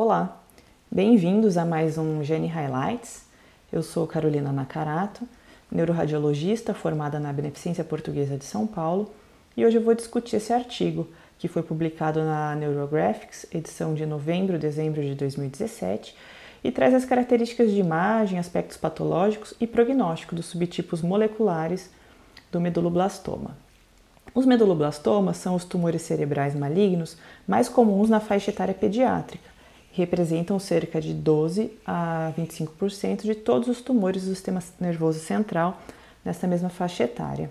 Olá, bem-vindos a mais um Gene Highlights. Eu sou Carolina Nakarato, neuroradiologista formada na Beneficência Portuguesa de São Paulo, e hoje eu vou discutir esse artigo que foi publicado na Neurographics, edição de novembro dezembro de 2017, e traz as características de imagem, aspectos patológicos e prognóstico dos subtipos moleculares do meduloblastoma. Os meduloblastomas são os tumores cerebrais malignos mais comuns na faixa etária pediátrica. Representam cerca de 12 a 25% de todos os tumores do sistema nervoso central nessa mesma faixa etária.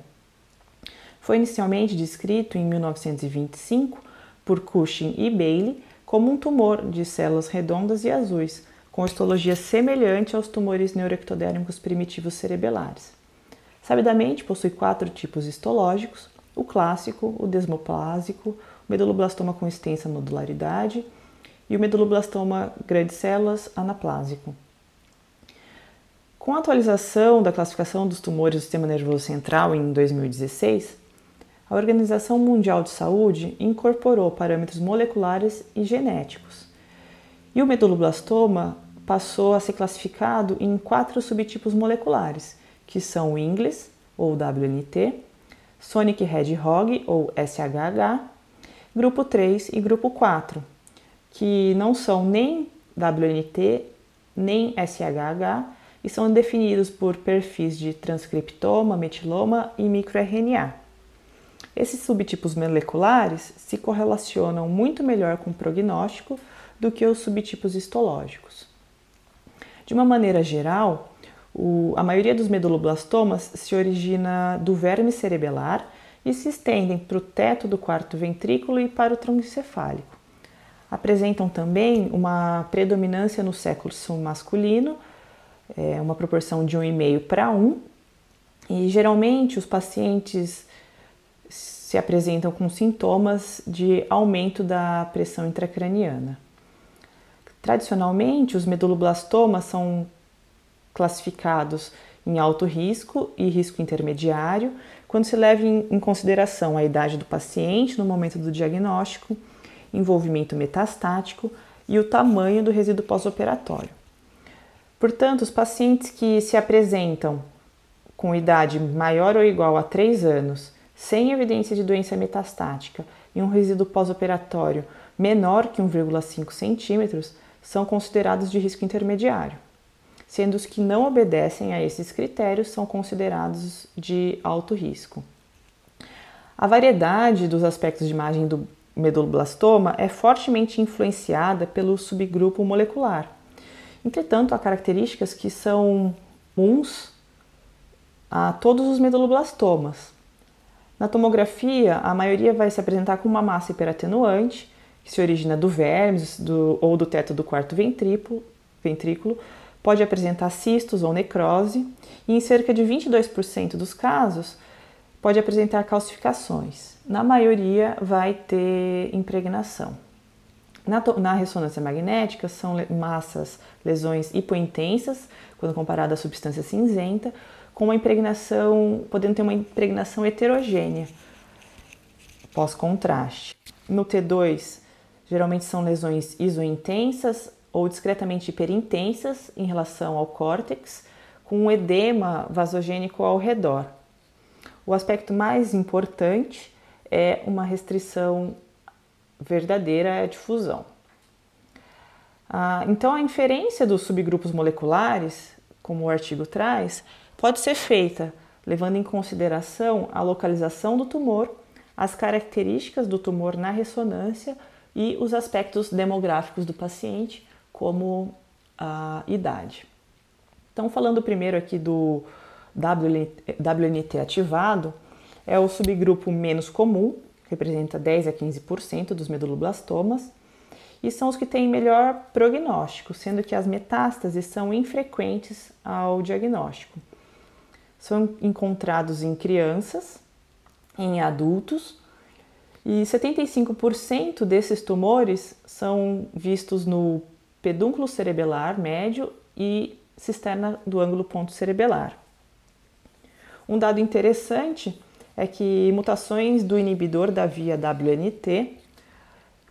Foi inicialmente descrito em 1925 por Cushing e Bailey como um tumor de células redondas e azuis, com histologia semelhante aos tumores neuroectodérmicos primitivos cerebelares. Sabidamente possui quatro tipos histológicos: o clássico, o desmoplásico, o meduloblastoma com extensa nodularidade e o meduloblastoma grande células anaplásico. Com a atualização da classificação dos tumores do sistema nervoso central em 2016, a Organização Mundial de Saúde incorporou parâmetros moleculares e genéticos. E o meduloblastoma passou a ser classificado em quatro subtipos moleculares, que são o Inglis, ou WNT, Sonic Hedgehog, ou SHH, grupo 3 e grupo 4, que não são nem WNT nem SHH e são definidos por perfis de transcriptoma, metiloma e microRNA. Esses subtipos moleculares se correlacionam muito melhor com o prognóstico do que os subtipos histológicos. De uma maneira geral, o, a maioria dos meduloblastomas se origina do verme cerebelar e se estendem para o teto do quarto ventrículo e para o tronco encefálico. Apresentam também uma predominância no sexo masculino, é, uma proporção de 1,5 para 1, e geralmente os pacientes se apresentam com sintomas de aumento da pressão intracraniana. Tradicionalmente, os meduloblastomas são classificados em alto risco e risco intermediário, quando se leva em consideração a idade do paciente no momento do diagnóstico, envolvimento metastático e o tamanho do resíduo pós-operatório. Portanto, os pacientes que se apresentam com idade maior ou igual a 3 anos, sem evidência de doença metastática e um resíduo pós-operatório menor que 1,5 centímetros, são considerados de risco intermediário, sendo os que não obedecem a esses critérios são considerados de alto risco. A variedade dos aspectos de imagem do meduloblastoma é fortemente influenciada pelo subgrupo molecular. Entretanto, há características que são comuns a todos os meduloblastomas. Na tomografia, a maioria vai se apresentar com uma massa hiperatenuante, que se origina do vermes do, ou do teto do quarto ventrículo, ventrículo, pode apresentar cistos ou necrose, e em cerca de 22% dos casos pode apresentar calcificações. Na maioria, vai ter impregnação. Na, na, ressonância magnética, são massas, lesões hipointensas, quando comparada à substância cinzenta, com uma impregnação, podendo ter uma impregnação heterogênea pós-contraste. No T2, Geralmente são lesões isointensas ou discretamente hiperintensas em relação ao córtex, com um edema vasogênico ao redor. O aspecto mais importante é uma restrição verdadeira à difusão. Ah, então, a inferência dos subgrupos moleculares, como o artigo traz, pode ser feita levando em consideração a localização do tumor, as características do tumor na ressonância e os aspectos demográficos do paciente, como a idade. Então, falando primeiro aqui do WNT ativado, é o subgrupo menos comum, representa 10 a 15% dos meduloblastomas, e são os que têm melhor prognóstico, sendo que as metástases são infrequentes ao diagnóstico. São encontrados em crianças, em adultos e 75% desses tumores são vistos no pedúnculo cerebelar médio e cisterna do ângulo ponto cerebelar. Um dado interessante é que mutações do inibidor da via WNT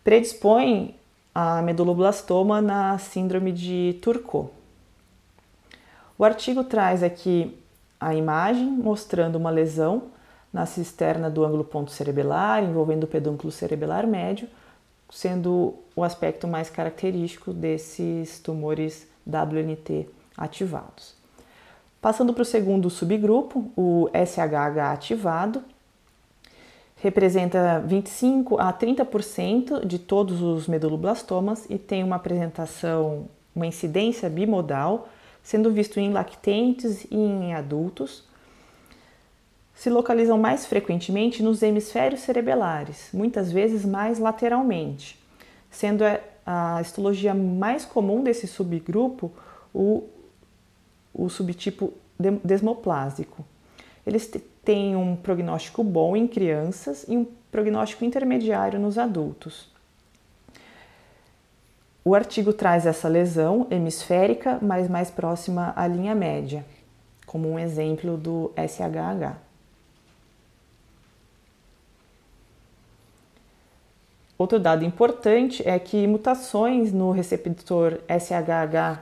predispõem a meduloblastoma na síndrome de Turcot. O artigo traz aqui a imagem mostrando uma lesão na cisterna do ângulo ponto cerebelar, envolvendo o pedúnculo cerebelar médio, sendo o aspecto mais característico desses tumores WNT ativados. Passando para o segundo subgrupo, o SHH ativado, representa 25 a 30% de todos os meduloblastomas e tem uma apresentação, uma incidência bimodal, sendo visto em lactentes e em adultos. Se localizam mais frequentemente nos hemisférios cerebelares, muitas vezes mais lateralmente, sendo a histologia mais comum desse subgrupo o, o subtipo desmoplásico. Eles têm um prognóstico bom em crianças e um prognóstico intermediário nos adultos. O artigo traz essa lesão hemisférica, mas mais próxima à linha média, como um exemplo do SHH. Outro dado importante é que mutações no receptor SHH,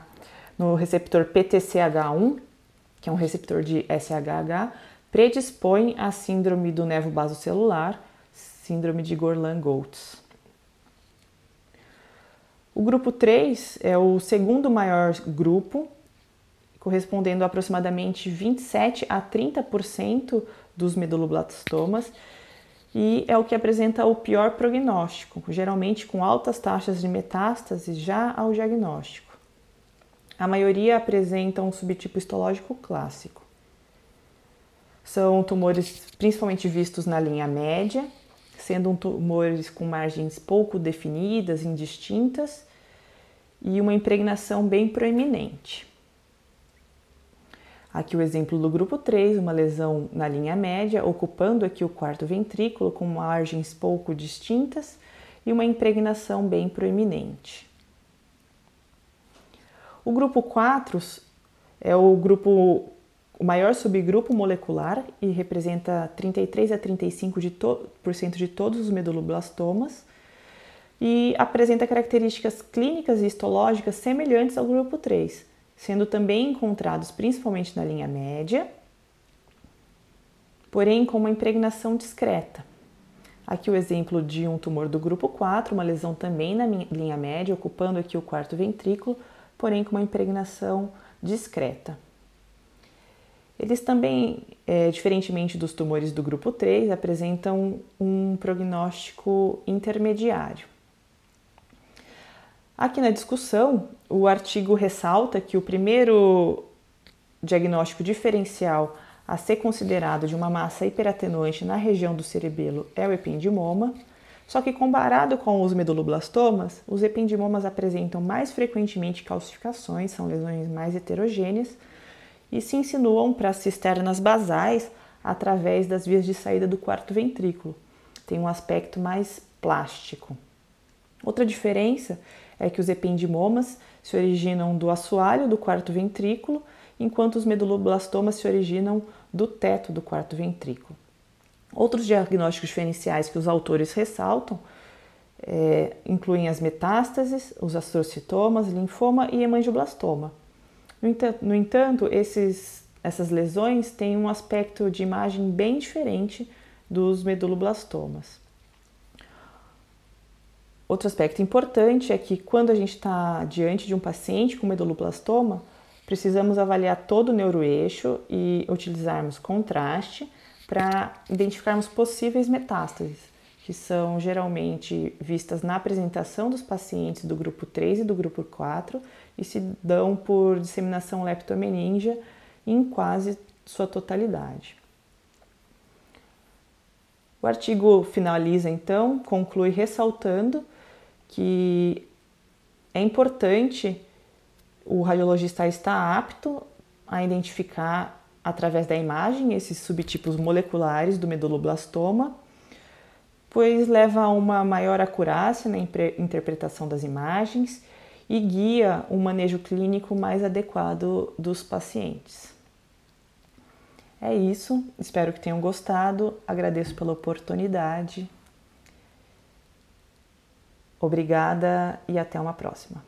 no receptor PTCH1, que é um receptor de SHH, predispõe à síndrome do nervo basocelular, síndrome de Gorlin-Goltz. O grupo 3 é o segundo maior grupo, correspondendo a aproximadamente 27 a 30% dos meduloblastomas e é o que apresenta o pior prognóstico, geralmente com altas taxas de metástase já ao diagnóstico. A maioria apresenta um subtipo histológico clássico. São tumores principalmente vistos na linha média, sendo tumores com margens pouco definidas, indistintas e uma impregnação bem proeminente. Aqui o exemplo do grupo 3, uma lesão na linha média, ocupando aqui o quarto ventrículo com margens pouco distintas e uma impregnação bem proeminente. O grupo 4 é o grupo o maior subgrupo molecular e representa 33 a 35% de, to de todos os meduloblastomas e apresenta características clínicas e histológicas semelhantes ao grupo 3, sendo também encontrados principalmente na linha média, porém com uma impregnação discreta. Aqui o exemplo de um tumor do grupo 4, uma lesão também na linha média, ocupando aqui o quarto ventrículo, porém com uma impregnação discreta. Eles também, é, diferentemente dos tumores do grupo 3, apresentam um prognóstico intermediário. Aqui na discussão, o artigo ressalta que o primeiro diagnóstico diferencial a ser considerado de uma massa hiperatenuante na região do cerebelo é o ependimoma, só que comparado com os meduloblastomas, os ependimomas apresentam mais frequentemente calcificações, são lesões mais heterogêneas e se insinuam para as cisternas basais através das vias de saída do quarto ventrículo. Tem um aspecto mais plástico. Outra diferença é que os ependimomas se originam do assoalho do quarto ventrículo, enquanto os meduloblastomas se originam do teto do quarto ventrículo. Outros diagnósticos diferenciais que os autores ressaltam é, incluem as metástases, os astrocitomas, linfoma e hemangioblastoma. No entanto, no entanto esses, essas lesões têm um aspecto de imagem bem diferente dos meduloblastomas. Outro aspecto importante é que quando a gente está diante de um paciente com meduloblastoma, precisamos avaliar todo o neuroeixo e utilizarmos contraste para identificarmos possíveis metástases, que são geralmente vistas na apresentação dos pacientes do grupo 3 e do grupo 4 e se dão por disseminação leptomeningia em quase sua totalidade. O artigo finaliza então, conclui ressaltando que é importante o radiologista estar apto a identificar através da imagem esses subtipos moleculares do meduloblastoma, pois leva a uma maior acurácia na interpretação das imagens e guia um manejo clínico mais adequado dos pacientes. É isso, espero que tenham gostado, agradeço pela oportunidade Obrigada e até uma próxima.